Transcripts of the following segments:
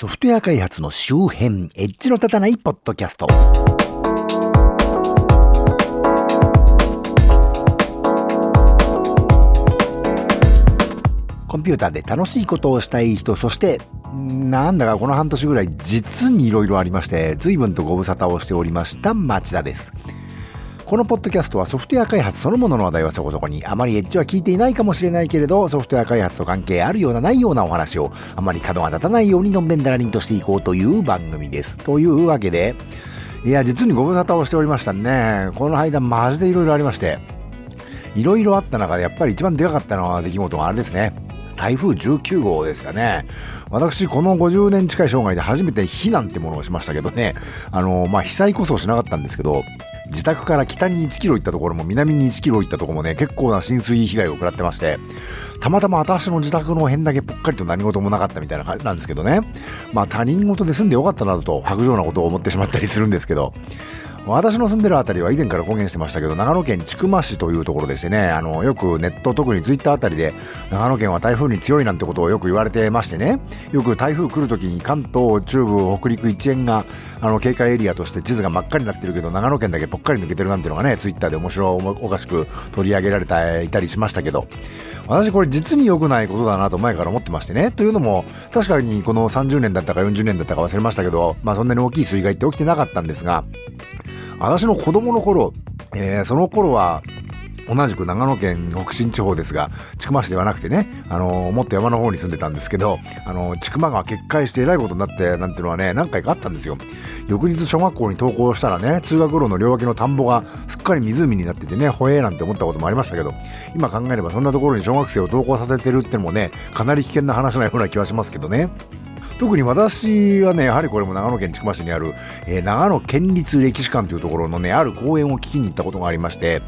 ソフトウェア開発の周辺、エッジの立たないポッドキャスト。コンピューターで楽しいことをしたい人、そして、なんだかこの半年ぐらい実に色々ありまして、随分とご無沙汰をしておりました町田です。このポッドキャストはソフトウェア開発そのものの話題はそこそこに、あまりエッジは聞いていないかもしれないけれど、ソフトウェア開発と関係あるようなないようなお話を、あまり角が立たないようにのんべんだらりんとしていこうという番組です。というわけで、いや、実にご無沙汰をしておりましたね。この間、マジで色々ありまして、色々あった中でやっぱり一番でかかったのは出来事があれですね。台風19号ですかね。私、この50年近い生涯で初めて避難ってものをしましたけどね。あの、まあ、被災こそしなかったんですけど、自宅から北に1キロ行ったところも南に1キロ行ったところもね、結構な浸水被害を食らってまして、たまたま私の自宅の辺だけぽっかりと何事もなかったみたいな感じなんですけどね。まあ他人事で住んでよかったなどと白状なことを思ってしまったりするんですけど、私の住んでるあたりは以前から公言してましたけど、長野県千曲市というところでしてね、あの、よくネット、特にツイッターあたりで、長野県は台風に強いなんてことをよく言われてましてね、よく台風来るときに関東、中部、北陸一円が、あの、警戒エリアとして地図が真っ赤になってるけど、長野県だけぽっかり抜けてるなんてのがね、ツイッターで面白おかしく取り上げられていたりしましたけど、私これ実に良くないことだなと前から思ってましてね、というのも、確かにこの30年だったか40年だったか忘れましたけど、まあそんなに大きい水害って起きてなかったんですが、私の子供の頃、えー、その頃は、同じく長野県北新地方ですが、千曲市ではなくてね、あのー、もっと山の方に住んでたんですけど、あのー、千曲川決壊してえらいことになって、なんてのはね、何回かあったんですよ。翌日小学校に登校したらね、通学路の両脇の田んぼがすっかり湖になっててね、ほえーなんて思ったこともありましたけど、今考えればそんなところに小学生を登校させてるってのもね、かなり危険な話なような気はしますけどね。特に私はね、やはりこれも長野県千曲市にある、えー、長野県立歴史館というところのね、ある公園を聞きに行ったことがありまして、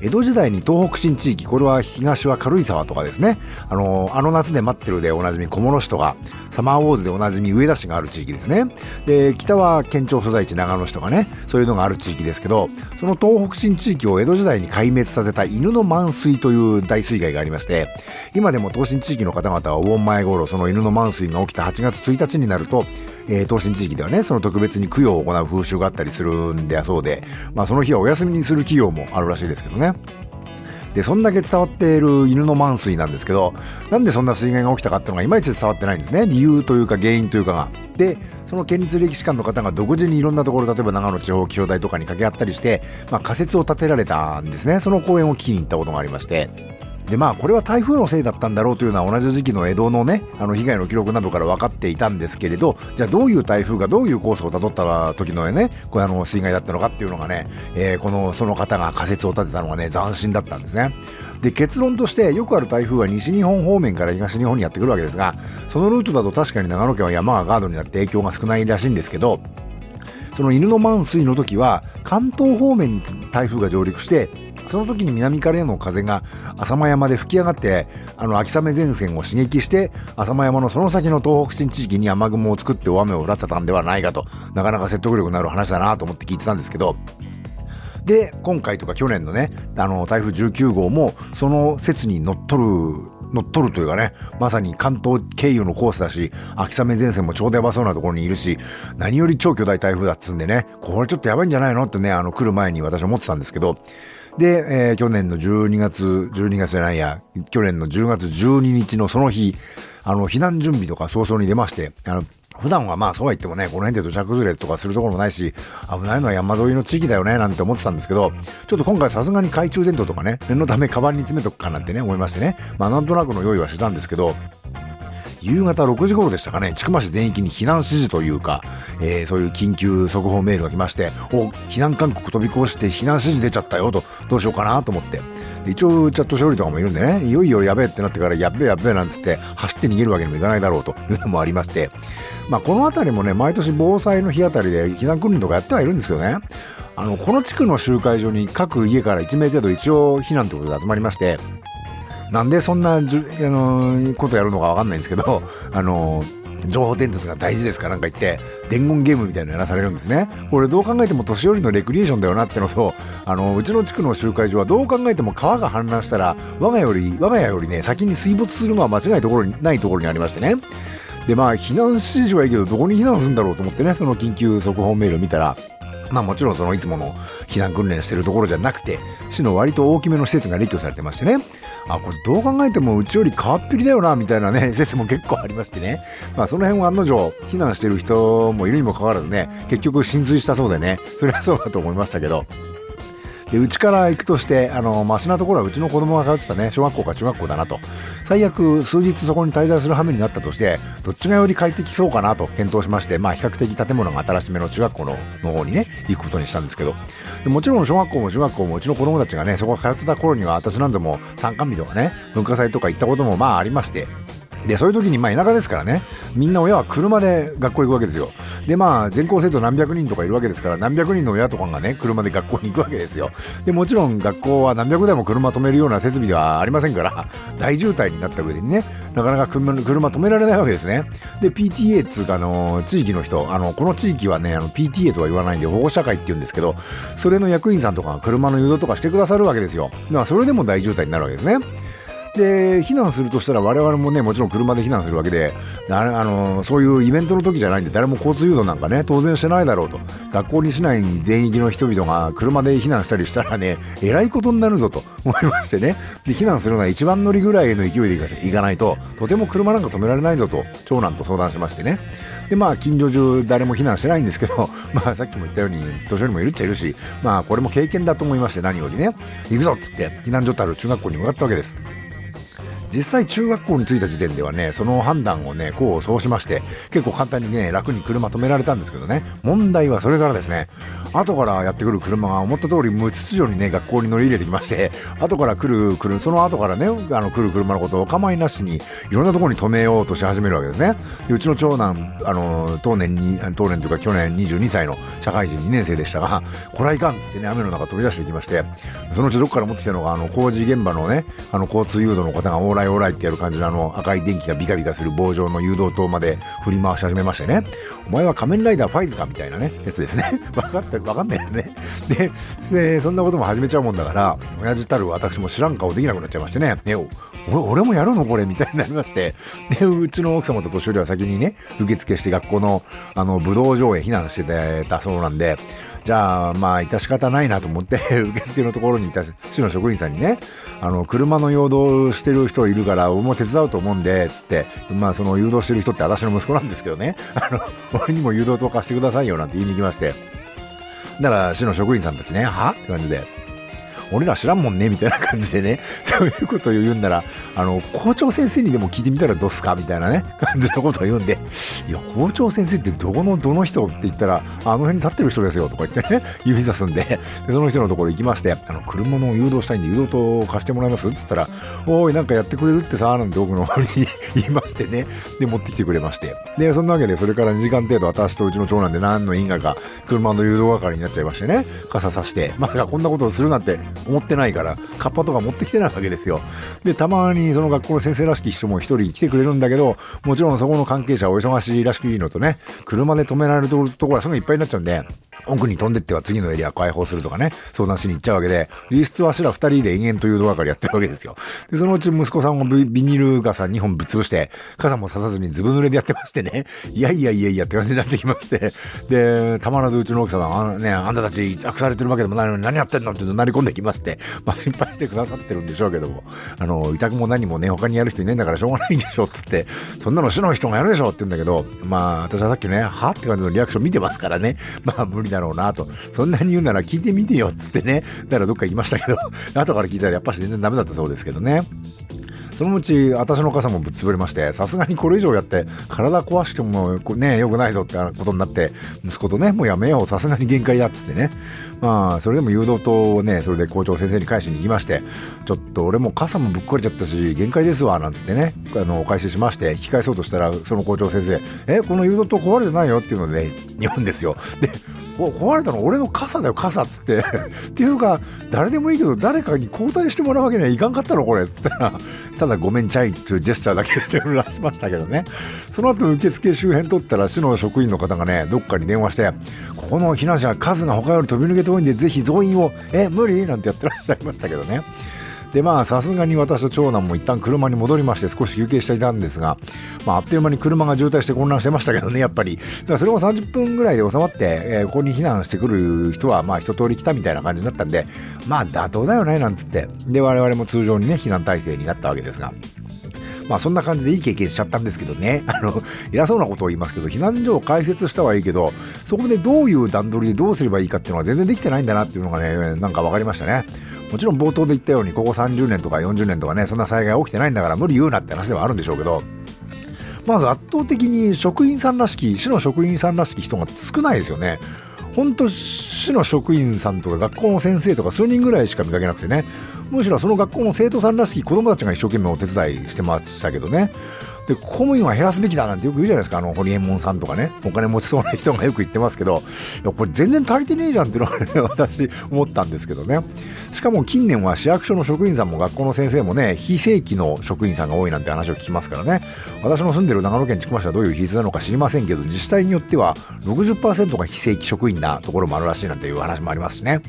江戸時代に東北新地域、これは東は軽井沢とかですね、あの、あの夏で待ってるでおなじみ小諸市とか、サマーウォーズでおなじみ上田市がある地域ですね。で、北は県庁所在地長野市とかね、そういうのがある地域ですけど、その東北新地域を江戸時代に壊滅させた犬の満水という大水害がありまして、今でも東新地域の方々はお盆前頃、その犬の満水が起きた8月1日になると、えー、東新地域ではね、その特別に供養を行う風習があったりするんだそうで、まあその日はお休みにする企業もあるらしいですけどね。で、そんだけ伝わっている犬の満水なんですけど、なんでそんな水害が起きたかっていうのがいまいち伝わってないんですね。理由というか原因というかが。で、その県立歴史館の方が独自にいろんなところ、例えば長野地方気象台とかに掛け合ったりして、まあ仮説を立てられたんですね。その講演を聞きに行ったことがありまして。でまあこれは台風のせいだったんだろうというのは同じ時期の江戸のねあの被害の記録などから分かっていたんですけれどじゃあどういう台風がどういうコースをたどった時のねこれあの水害だったのかっていうのがね、えー、このその方が仮説を立てたのがね斬新だったんですね。で結論としてよくある台風は西日本方面から東日本にやってくるわけですがそのルートだと確かに長野県は山がガードになって影響が少ないらしいんですけどその犬の満水の時は関東方面に台風が上陸してその時に南からの風が浅間山で吹き上がって、あの秋雨前線を刺激して、浅間山のその先の東北新地域に雨雲を作って大雨を降らせたんではないかと、なかなか説得力のある話だなと思って聞いてたんですけど、で、今回とか去年のね、あの、台風19号も、その説に乗っ取る乗っ取るというかね、まさに関東経由のコースだし、秋雨前線もちょうどやばそうなところにいるし、何より超巨大台風だっつうんでね、これちょっとやばいんじゃないのってね、あの、来る前に私は思ってたんですけど、で、えー、去年の12月、12月じゃないや、去年の10月12日のその日、あの、避難準備とか早々に出まして、あの、普段はまあそうは言ってもね、この辺で土砂崩れとかするところもないし、危ないのは山沿いの地域だよね、なんて思ってたんですけど、ちょっと今回さすがに懐中電灯とかね、念のためカバンに詰めとくかなんてね、思いましてね、まあなんとなくの用意はしてたんですけど、夕方6時頃でしたかね、千曲市全域に避難指示というか、えー、そういう緊急速報メールが来まして、お、避難勧告飛び越して避難指示出ちゃったよと、どうしようかなと思って。一応チャット処理とかもいるんでね、いよいよやべえってなってからやべえやべえなんつって走って逃げるわけにもいかないだろうというのもありまして、まあこの辺りもね、毎年防災の日あたりで避難訓練とかやってはいるんですけどね、あの、この地区の集会所に各家から1名程度一応避難ということで集まりまして、なんでそんなじゅあのことやるのかわかんないんですけど、あの情報伝達が大事ですかなんか言って、伝言ゲームみたいなのやらされるんですね。これどう考えても年寄りのレクリエーションだよなってのと、あの、うちの地区の集会所はどう考えても川が氾濫したら、我がより、我が家よりね、先に水没するのは間違いところにないところにありましてね。で、まあ、避難指示はいいけど、どこに避難するんだろうと思ってね、その緊急速報メール見たら、まあもちろんそのいつもの避難訓練してるところじゃなくて、市の割と大きめの施設が列挙されてましてね、あ、これどう考えてもうちより変わっぴりだよな、みたいなね、説も結構ありましてね、まあその辺は案の定、避難してる人もいるにもかかわらずね、結局浸水したそうでね、それはそうだと思いましたけど、で、うちから行くとして、あの、マシなところはうちの子供が通ってたね、小学校か中学校だなと。最悪、数日そこに滞在する羽目になったとして、どっちがより快適そうかなと検討しまして、まあ、比較的建物が新しめの中学校のの方にね、行くことにしたんですけど、でもちろん小学校も中学校もうちの子供たちがね、そこ通ってた頃には、私なんでも参観日とかね、文化祭とか行ったこともまあありまして、で、そういう時に、まあ田舎ですからね、みんな親は車で学校行くわけですよ。で、まあ全校生徒何百人とかいるわけですから、何百人の親とかがね、車で学校に行くわけですよ。で、もちろん学校は何百台も車止めるような設備ではありませんから、大渋滞になった上でね、なかなか車止められないわけですね。で、PTA っつうか、あの、地域の人、あの、この地域はね、あの、PTA とは言わないんで、保護者会って言うんですけど、それの役員さんとかが車の誘導とかしてくださるわけですよ。だからそれでも大渋滞になるわけですね。で避難するとしたら我々もねもちろん車で避難するわけでああのそういうイベントの時じゃないんで誰も交通誘導なんかね当然してないだろうと。学校に市内に全域の人々が車で避難したりしたらねえらいことになるぞと思いましてね。で避難するのは一番乗りぐらいの勢いで行かないととても車なんか止められないぞと長男と相談しましてね。でまあ近所中誰も避難してないんですけど、まあ、さっきも言ったように年寄りもいるっちゃいるし、まあ、これも経験だと思いまして何よりね。行くぞっつって避難所とある中学校に向かったわけです。実際中学校に着いた時点ではね、その判断をね、こうそうしまして、結構簡単にね、楽に車止められたんですけどね、問題はそれからですね、後からやってくる車が思った通り無秩序にね、学校に乗り入れてきまして、後から来る、来る、その後からね、あの来る車のことをお構いなしに、いろんなところに止めようとし始めるわけですね。でうちの長男、あの、当年に、当年というか去年22歳の社会人2年生でしたが、これはいかんっつってね、雨の中飛び出していきまして、そのうちどっから持ってきたのが、あの、工事現場のね、あの、交通誘導の方がオーライオライってやる感じのあの、赤い電気がビカビカする棒状の誘導灯まで振り回し始めましてね、お前は仮面ライダーファイズかみたいなね、やつですね。分かった、分かんないよね。で、で、そんなことも始めちゃうもんだから、親父たる私も知らん顔できなくなっちゃいましてね、ね俺俺もやるのこれ？みたいになりまして、で、うちの奥様と年寄りは先にね、受付して学校の、あの、武道場へ避難してたそうなんで、じゃあ、まあ、致し方ないなと思って、受付のところにいた市の職員さんにね、あの、車の誘導してる人いるから、俺も手伝うと思うんで、つって、まあ、その誘導してる人って私の息子なんですけどね、あの、俺にも誘導とかしてくださいよなんて言いに行きまして、だから、市の職員さんたちね、はって感じで、俺ら知らんもんねみたいな感じでね、そういうことを言うんなら、あの、校長先生にでも聞いてみたらどうすかみたいなね、感じのことを言うんで、いや、校長先生ってどこのどの人って言ったら、あの辺に立ってる人ですよとか言ってね、指さすんで、でその人のところ行きまして、あの、車の誘導したいんで誘導灯を貸してもらえますって言ったら、おい、なんかやってくれるってさ、なんて僕の方に言いましてね、で、持ってきてくれまして。で、そんなわけで、それから2時間程度、私とうちの長男で何の因果か、車の誘導係になっちゃいましてね、傘さして、まさかこんなことをするなんて思ってないから、カッパとか持ってきてないわけですよ。で、たまにその学校の先生らしき人も一人来てくれるんだけど、もちろんそこの関係者お忙しいらしくいいのとね、車で止められるところはすぐいっぱいになっちゃうんで、奥に飛んでっては次のエリア開放するとかね、相談しに行っちゃうわけで、実質わしら二人で延々という動画からやってるわけですよ。で、そのうち息子さんもビニール傘2本ぶっ潰して、傘もささずにずぶ濡れでやってましてね、いやいやいやいやって感じになってきまして、で、たまらずうちの奥様は、ね、あんたたち託されてるわけでもないのに何やってんのってなり込んできままして、ま あ心配してくださってるんでしょうけども、あの、委託も何もね、他にやる人いないんだからしょうがないんでしょ、つって、そんなの主の人がやるでしょって言うんだけど、まあ、私はさっきね、はって感じのリアクション見てますからね、まあ無理だろうなと、そんなに言うなら聞いてみてよっ、つってね、だからどっか言いましたけど、後から聞いたらやっぱし全然ダメだったそうですけどね。そのうち私の傘もぶっ潰れまして、さすがにこれ以上やって体壊してもね、良くないぞってことになって、息子とね、もうやめよう、さすがに限界だっつってね。まあ、それでも誘導灯をね、それで校長先生に返しに行きまして、ちょっと俺も傘もぶっ壊れちゃったし、限界ですわ、なんつってね、あの、お返ししまして、引き返そうとしたら、その校長先生、え、この誘導灯壊れてないよっていうので、ね、言うんですよ。で、壊れたの俺の傘だよ、傘っつって。っていうか、誰でもいいけど、誰かに交代してもらうわけにはいかんかったの、これ。って言ったら、ただごめんちゃいっていうジェスチャーだけしてるらしましたけどね。その後、受付周辺取ったら、市の職員の方がね、どっかに電話して、ここの避難者、数が他より飛び抜けて多いんで、ぜひ増員を、え、無理？なんてやってらっしゃいましたけどね。でまあさすがに私と長男も一旦車に戻りまして少し休憩していたんですが、まあ、あっという間に車が渋滞して混乱してましたけどねやっぱり。だからそれも30分ぐらいで収まって、えー、ここに避難してくる人はまあ一通り来たみたいな感じになったんでまあ妥当だよねなんつって。で我々も通常にね避難体制になったわけですが。まあそんな感じでいい経験しちゃったんですけどね、あの、偉そうなことを言いますけど、避難所を開設したはいいけど、そこでどういう段取りでどうすればいいかっていうのは全然できてないんだなっていうのがね、なんか分かりましたね。もちろん冒頭で言ったように、ここ30年とか40年とかね、そんな災害起きてないんだから無理言うなって話ではあるんでしょうけど、まず圧倒的に職員さんらしき、市の職員さんらしき人が少ないですよね。本当市の職員さんとか学校の先生とか数人ぐらいしか見かけなくてねむしろその学校の生徒さんらしき子供たちが一生懸命お手伝いしてましたけどねで、公務員は減らすべきだなんてよく言うじゃないですか、あの、ホリエモンさんとかね、お金持ちそうな人がよく言ってますけど、いや、これ全然足りてねえじゃんっていうのは、ね、私思ったんですけどね。しかも近年は市役所の職員さんも学校の先生もね、非正規の職員さんが多いなんて話を聞きますからね。私の住んでる長野県千曲市はどういう比率なのか知りませんけど、自治体によっては60%が非正規職員なところもあるらしいなんていう話もありますしね。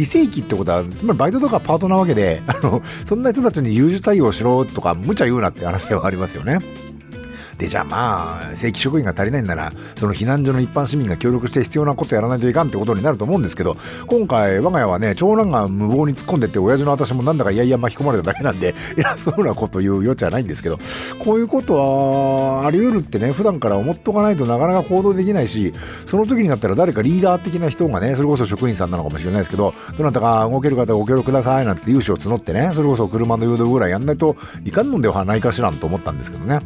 非正規ってことは、つまりバイトとかパートなわけで、あの、そんな人たちに優柔対応しろとか、無茶言うなって話ではありますよね。で、じゃあまあ、正規職員が足りないんなら、その避難所の一般市民が協力して必要なことやらないといかんってことになると思うんですけど、今回、我が家はね、長男が無謀に突っ込んでって、親父の私もなんだかいやいや巻き込まれただけなんで、偉そうなこと言う余地はないんですけど、こういうことはあり得るってね、普段から思っとかないとなかなか行動できないし、その時になったら誰かリーダー的な人がね、それこそ職員さんなのかもしれないですけど、どなたか動ける方ご協力くださいなんて融資を募ってね、それこそ車の誘導ぐらいやんないといかんのではないかしらんと思ったんですけどね。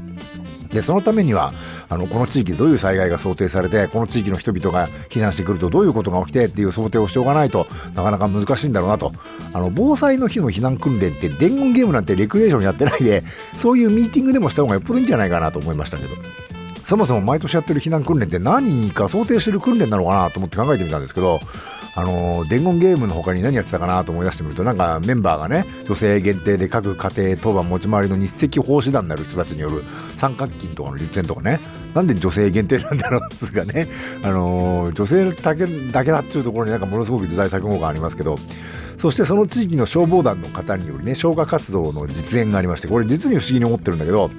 で、そのためには、あの、この地域でどういう災害が想定されて、この地域の人々が避難してくるとどういうことが起きてっていう想定をしておかないとなかなか難しいんだろうなと。あの、防災の日の避難訓練って伝言ゲームなんてレクリエーションやってないで、そういうミーティングでもした方がよっぽどいいんじゃないかなと思いましたけど。そもそも毎年やってる避難訓練って何か想定してる訓練なのかなと思って考えてみたんですけど、あの伝言ゲームの他に何やってたかなと思い出してみるとなんかメンバーがね女性限定で各家庭当番持ち回りの日赤奉仕団になる人たちによる三角筋とかの実演とかねなんで女性限定なんだろうっつうかね、あの女性だけだけだっていうところになんかものすごく時代錯誤がありますけどそしてその地域の消防団の方によるね消火活動の実演がありましてこれ実に不思議に思ってるんだけど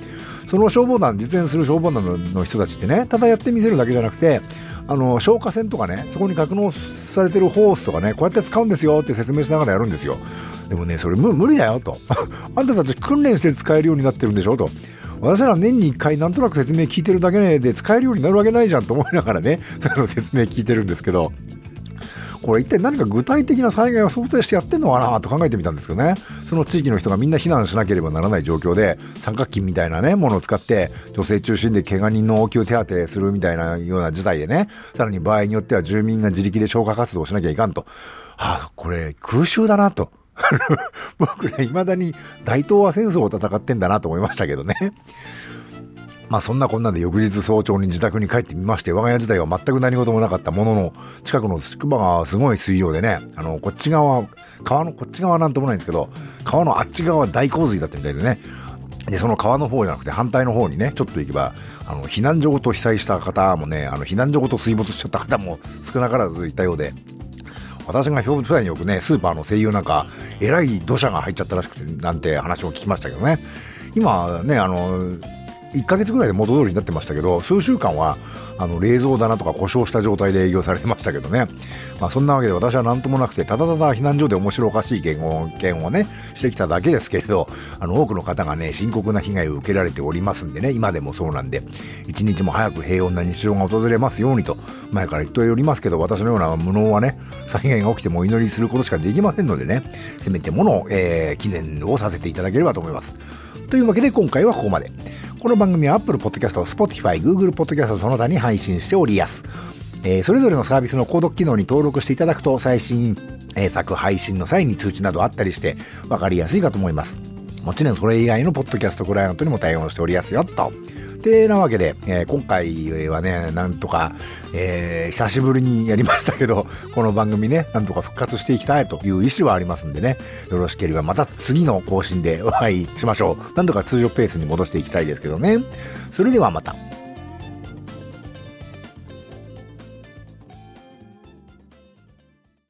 その消防団実演する消防団の人たちってねただやってみせるだけじゃなくてあの消火栓とかねそこに格納されてるホースとかねこうやって使うんですよって説明しながらやるんですよ。でもねそれ無理だよと。あんたたち訓練して使えるようになってるんでしょと。私ら年に1回なんとなく説明聞いてるだけで使えるようになるわけないじゃんと思いながらねその説明聞いてるんですけど。これ一体何か具体的な災害を想定してやってんのかなと考えてみたんですけどね。その地域の人がみんな避難しなければならない状況で三角筋みたいなねものを使って女性中心で怪我人の応急手当てするみたいなような事態でねさらに場合によっては住民が自力で消火活動をしなきゃいかんと。ああこれ空襲だなと。僕ね、未だに大東亜戦争を戦ってんだなと思いましたけどね。まあそんなこんなで翌日早朝に自宅に帰ってみまして、我が家自体は全く何事もなかったものの、近くの筑波がすごい水量でね、あの、こっち側、川のこっち側はなんともないんですけど、川のあっち側は大洪水だったみたいでね、で、その川の方じゃなくて反対の方にね、ちょっと行けば、あの、避難所ごと被災した方もね、あの、避難所ごと水没しちゃった方も少なからずいたようで、私が普段よくね、スーパーの声優なんか、えらい土砂が入っちゃったらしくて、なんて話を聞きましたけどね。今ね、あの、1ヶ月ぐらいで元通りになってましたけど、数週間はあの冷蔵棚とか故障した状態で営業されてましたけどね、まあ、そんなわけで私は何ともなくて、ただただ避難所で面白おかしい言語件をね、してきただけですけれど、あの多くの方がね、深刻な被害を受けられておりますんでね、今でもそうなんで、一日も早く平穏な日常が訪れますようにと、前から言っておりますけど、私のような無能はね、災害が起きてもお祈りすることしかできませんのでね、せめてもの、えー、記念をさせていただければと思います。というわけで今回はここまで。この番組は Apple Podcast、Spotify、Google Podcast その他に配信しておりやす。えー、それぞれのサービスの購読機能に登録していただくと最新、えー、作配信の際に通知などあったりして分かりやすいかと思います。もちろんそれ以外のポッドキャストクライアントにも対応しておりやすよと。て、なわけで、えー、今回はね、なんとか、えー、久しぶりにやりましたけど、この番組ね、なんとか復活していきたいという意思はありますんでね、よろしければまた次の更新でお会いしましょう。なんとか通常ペースに戻していきたいですけどね。それではまた。